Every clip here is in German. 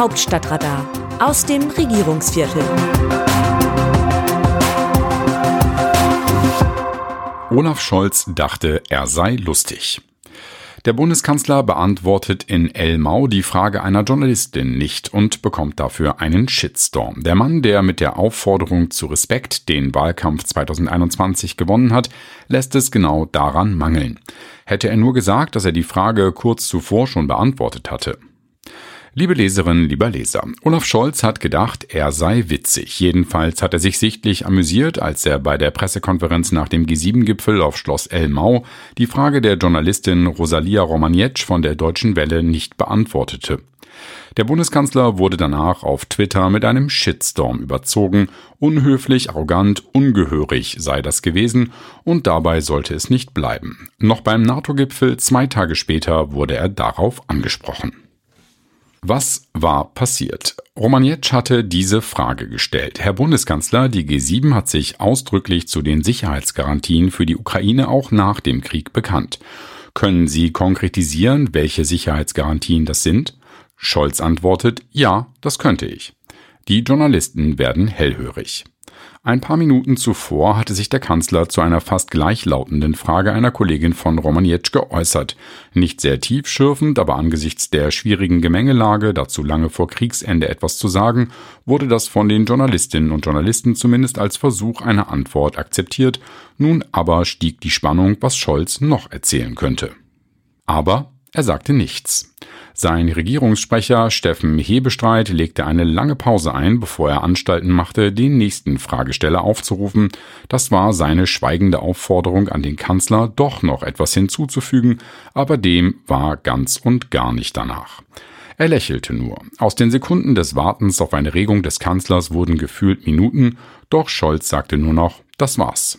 Hauptstadtradar aus dem Regierungsviertel. Olaf Scholz dachte, er sei lustig. Der Bundeskanzler beantwortet in Elmau die Frage einer Journalistin nicht und bekommt dafür einen Shitstorm. Der Mann, der mit der Aufforderung zu Respekt den Wahlkampf 2021 gewonnen hat, lässt es genau daran mangeln. Hätte er nur gesagt, dass er die Frage kurz zuvor schon beantwortet hatte. Liebe Leserinnen, lieber Leser, Olaf Scholz hat gedacht, er sei witzig. Jedenfalls hat er sich sichtlich amüsiert, als er bei der Pressekonferenz nach dem G7-Gipfel auf Schloss Elmau die Frage der Journalistin Rosalia Romanietsch von der Deutschen Welle nicht beantwortete. Der Bundeskanzler wurde danach auf Twitter mit einem Shitstorm überzogen. Unhöflich, arrogant, ungehörig sei das gewesen und dabei sollte es nicht bleiben. Noch beim NATO-Gipfel zwei Tage später wurde er darauf angesprochen. Was war passiert? Romanetsch hatte diese Frage gestellt. Herr Bundeskanzler, die G7 hat sich ausdrücklich zu den Sicherheitsgarantien für die Ukraine auch nach dem Krieg bekannt. Können Sie konkretisieren, welche Sicherheitsgarantien das sind? Scholz antwortet, ja, das könnte ich. Die Journalisten werden hellhörig. Ein paar Minuten zuvor hatte sich der Kanzler zu einer fast gleichlautenden Frage einer Kollegin von Romanietsch geäußert. Nicht sehr tiefschürfend, aber angesichts der schwierigen Gemengelage, dazu lange vor Kriegsende etwas zu sagen, wurde das von den Journalistinnen und Journalisten zumindest als Versuch einer Antwort akzeptiert. Nun aber stieg die Spannung, was Scholz noch erzählen könnte. Aber er sagte nichts. Sein Regierungssprecher Steffen Hebestreit legte eine lange Pause ein, bevor er Anstalten machte, den nächsten Fragesteller aufzurufen. Das war seine schweigende Aufforderung an den Kanzler, doch noch etwas hinzuzufügen, aber dem war ganz und gar nicht danach. Er lächelte nur. Aus den Sekunden des Wartens auf eine Regung des Kanzlers wurden gefühlt Minuten, doch Scholz sagte nur noch, das war's.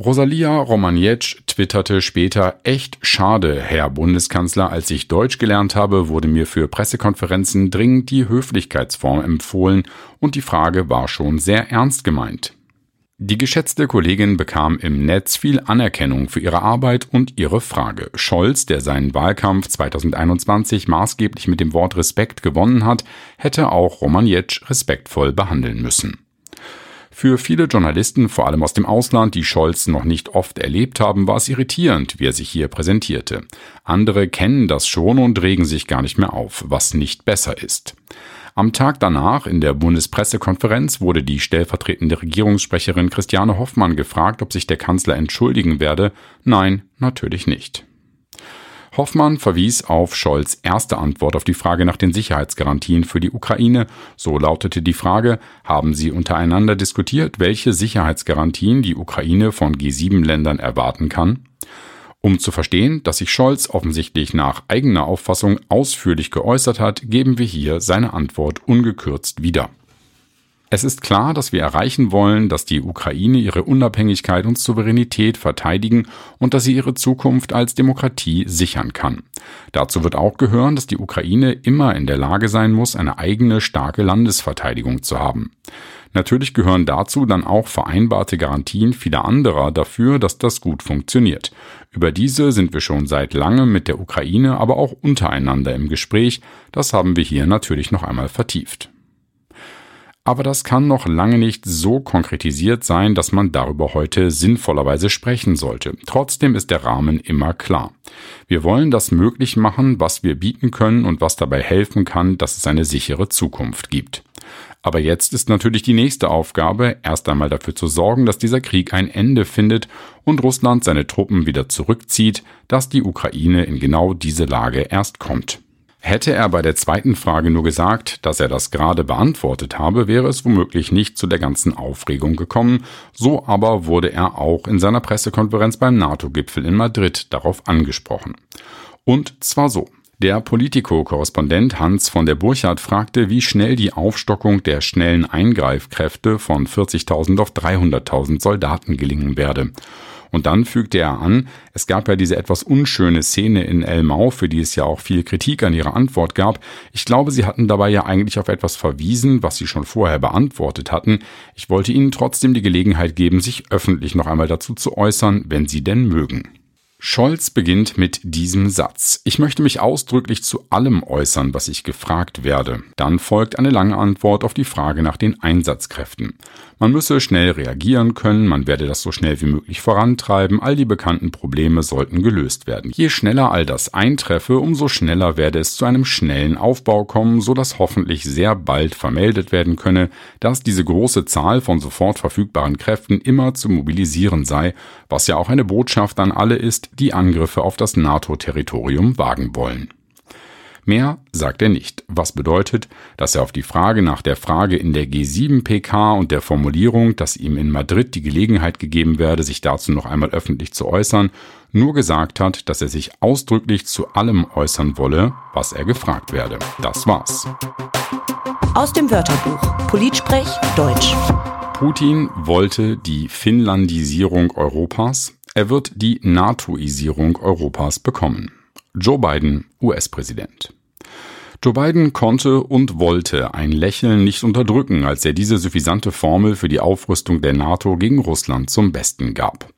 Rosalia Romanietsch twitterte später, echt schade, Herr Bundeskanzler, als ich Deutsch gelernt habe, wurde mir für Pressekonferenzen dringend die Höflichkeitsform empfohlen und die Frage war schon sehr ernst gemeint. Die geschätzte Kollegin bekam im Netz viel Anerkennung für ihre Arbeit und ihre Frage. Scholz, der seinen Wahlkampf 2021 maßgeblich mit dem Wort Respekt gewonnen hat, hätte auch Romanietsch respektvoll behandeln müssen. Für viele Journalisten, vor allem aus dem Ausland, die Scholz noch nicht oft erlebt haben, war es irritierend, wie er sich hier präsentierte. Andere kennen das schon und regen sich gar nicht mehr auf, was nicht besser ist. Am Tag danach in der Bundespressekonferenz wurde die stellvertretende Regierungssprecherin Christiane Hoffmann gefragt, ob sich der Kanzler entschuldigen werde. Nein, natürlich nicht. Hoffmann verwies auf Scholz erste Antwort auf die Frage nach den Sicherheitsgarantien für die Ukraine. So lautete die Frage, haben Sie untereinander diskutiert, welche Sicherheitsgarantien die Ukraine von G7-Ländern erwarten kann? Um zu verstehen, dass sich Scholz offensichtlich nach eigener Auffassung ausführlich geäußert hat, geben wir hier seine Antwort ungekürzt wieder. Es ist klar, dass wir erreichen wollen, dass die Ukraine ihre Unabhängigkeit und Souveränität verteidigen und dass sie ihre Zukunft als Demokratie sichern kann. Dazu wird auch gehören, dass die Ukraine immer in der Lage sein muss, eine eigene starke Landesverteidigung zu haben. Natürlich gehören dazu dann auch vereinbarte Garantien vieler anderer dafür, dass das gut funktioniert. Über diese sind wir schon seit langem mit der Ukraine, aber auch untereinander im Gespräch. Das haben wir hier natürlich noch einmal vertieft aber das kann noch lange nicht so konkretisiert sein, dass man darüber heute sinnvollerweise sprechen sollte. Trotzdem ist der Rahmen immer klar. Wir wollen das möglich machen, was wir bieten können und was dabei helfen kann, dass es eine sichere Zukunft gibt. Aber jetzt ist natürlich die nächste Aufgabe, erst einmal dafür zu sorgen, dass dieser Krieg ein Ende findet und Russland seine Truppen wieder zurückzieht, dass die Ukraine in genau diese Lage erst kommt. Hätte er bei der zweiten Frage nur gesagt, dass er das gerade beantwortet habe, wäre es womöglich nicht zu der ganzen Aufregung gekommen, so aber wurde er auch in seiner Pressekonferenz beim NATO-Gipfel in Madrid darauf angesprochen. Und zwar so. Der Politico-Korrespondent Hans von der Burchardt fragte, wie schnell die Aufstockung der schnellen Eingreifkräfte von 40.000 auf 300.000 Soldaten gelingen werde. Und dann fügte er an, es gab ja diese etwas unschöne Szene in Elmau, für die es ja auch viel Kritik an ihrer Antwort gab. Ich glaube, Sie hatten dabei ja eigentlich auf etwas verwiesen, was Sie schon vorher beantwortet hatten. Ich wollte Ihnen trotzdem die Gelegenheit geben, sich öffentlich noch einmal dazu zu äußern, wenn Sie denn mögen. Scholz beginnt mit diesem Satz. Ich möchte mich ausdrücklich zu allem äußern, was ich gefragt werde. Dann folgt eine lange Antwort auf die Frage nach den Einsatzkräften. Man müsse schnell reagieren können, man werde das so schnell wie möglich vorantreiben, all die bekannten Probleme sollten gelöst werden. Je schneller all das eintreffe, umso schneller werde es zu einem schnellen Aufbau kommen, so dass hoffentlich sehr bald vermeldet werden könne, dass diese große Zahl von sofort verfügbaren Kräften immer zu mobilisieren sei, was ja auch eine Botschaft an alle ist, die Angriffe auf das NATO-Territorium wagen wollen. Mehr sagt er nicht, was bedeutet, dass er auf die Frage nach der Frage in der G7-PK und der Formulierung, dass ihm in Madrid die Gelegenheit gegeben werde, sich dazu noch einmal öffentlich zu äußern, nur gesagt hat, dass er sich ausdrücklich zu allem äußern wolle, was er gefragt werde. Das war's. Aus dem Wörterbuch Politsprech Deutsch. Putin wollte die Finnlandisierung Europas, er wird die NATOisierung Europas bekommen. Joe Biden, US-Präsident. Joe Biden konnte und wollte ein Lächeln nicht unterdrücken, als er diese suffisante Formel für die Aufrüstung der NATO gegen Russland zum Besten gab.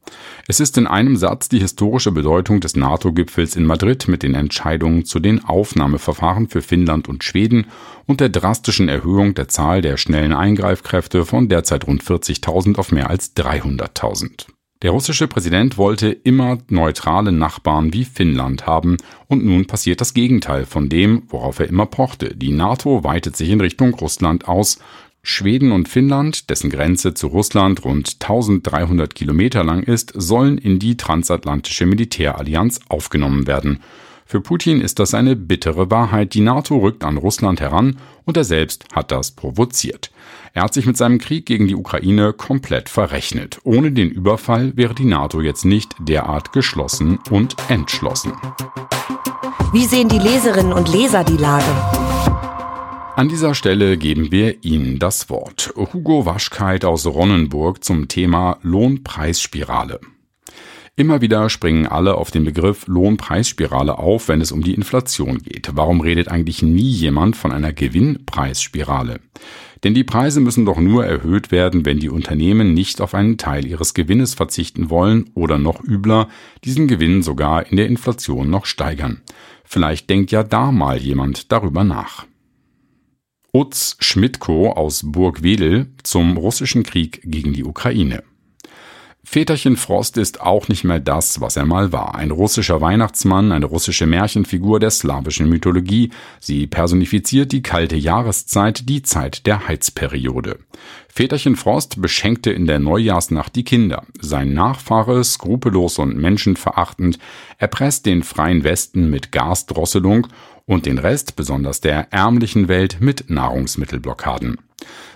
Es ist in einem Satz die historische Bedeutung des NATO-Gipfels in Madrid mit den Entscheidungen zu den Aufnahmeverfahren für Finnland und Schweden und der drastischen Erhöhung der Zahl der schnellen Eingreifkräfte von derzeit rund 40.000 auf mehr als 300.000. Der russische Präsident wollte immer neutrale Nachbarn wie Finnland haben, und nun passiert das Gegenteil von dem, worauf er immer pochte. Die NATO weitet sich in Richtung Russland aus. Schweden und Finnland, dessen Grenze zu Russland rund 1300 Kilometer lang ist, sollen in die transatlantische Militärallianz aufgenommen werden. Für Putin ist das eine bittere Wahrheit. Die NATO rückt an Russland heran und er selbst hat das provoziert. Er hat sich mit seinem Krieg gegen die Ukraine komplett verrechnet. Ohne den Überfall wäre die NATO jetzt nicht derart geschlossen und entschlossen. Wie sehen die Leserinnen und Leser die Lage? An dieser Stelle geben wir Ihnen das Wort. Hugo Waschkeit aus Ronnenburg zum Thema Lohnpreisspirale. Immer wieder springen alle auf den Begriff Lohnpreisspirale auf, wenn es um die Inflation geht. Warum redet eigentlich nie jemand von einer Gewinnpreisspirale? Denn die Preise müssen doch nur erhöht werden, wenn die Unternehmen nicht auf einen Teil ihres Gewinnes verzichten wollen oder noch übler, diesen Gewinn sogar in der Inflation noch steigern. Vielleicht denkt ja da mal jemand darüber nach. Utz Schmidtko aus Burgwedel zum russischen Krieg gegen die Ukraine. Väterchen Frost ist auch nicht mehr das, was er mal war. Ein russischer Weihnachtsmann, eine russische Märchenfigur der slawischen Mythologie. Sie personifiziert die kalte Jahreszeit, die Zeit der Heizperiode. Väterchen Frost beschenkte in der Neujahrsnacht die Kinder. Sein Nachfahre, skrupellos und menschenverachtend, erpresst den freien Westen mit Gasdrosselung und den Rest, besonders der ärmlichen Welt, mit Nahrungsmittelblockaden.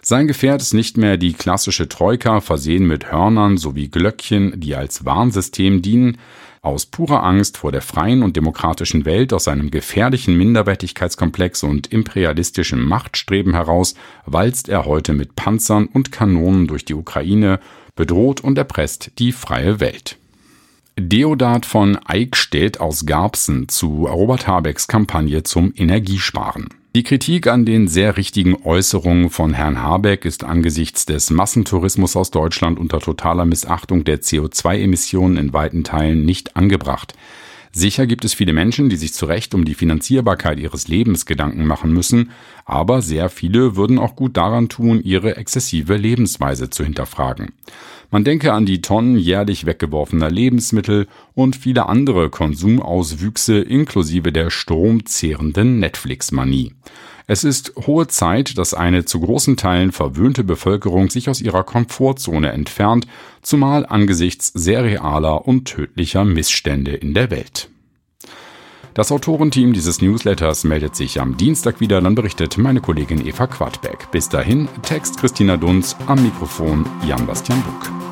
Sein Gefährt ist nicht mehr die klassische Troika, versehen mit Hörnern sowie Glöckchen, die als Warnsystem dienen. Aus purer Angst vor der freien und demokratischen Welt, aus seinem gefährlichen Minderwertigkeitskomplex und imperialistischem Machtstreben heraus, walzt er heute mit Panzern und Kanonen durch die Ukraine, bedroht und erpresst die freie Welt. Deodat von Eickstedt aus Garbsen zu Robert Habecks Kampagne zum Energiesparen. Die Kritik an den sehr richtigen Äußerungen von Herrn Habeck ist angesichts des Massentourismus aus Deutschland unter totaler Missachtung der CO2-Emissionen in weiten Teilen nicht angebracht. Sicher gibt es viele Menschen, die sich zu Recht um die Finanzierbarkeit ihres Lebens Gedanken machen müssen, aber sehr viele würden auch gut daran tun, ihre exzessive Lebensweise zu hinterfragen. Man denke an die Tonnen jährlich weggeworfener Lebensmittel und viele andere Konsumauswüchse inklusive der stromzehrenden Netflix-Manie. Es ist hohe Zeit, dass eine zu großen Teilen verwöhnte Bevölkerung sich aus ihrer Komfortzone entfernt, zumal angesichts sehr realer und tödlicher Missstände in der Welt. Das Autorenteam dieses Newsletters meldet sich am Dienstag wieder, dann berichtet meine Kollegin Eva Quadbeck. Bis dahin, Text Christina Dunz, am Mikrofon Jan-Bastian Buck.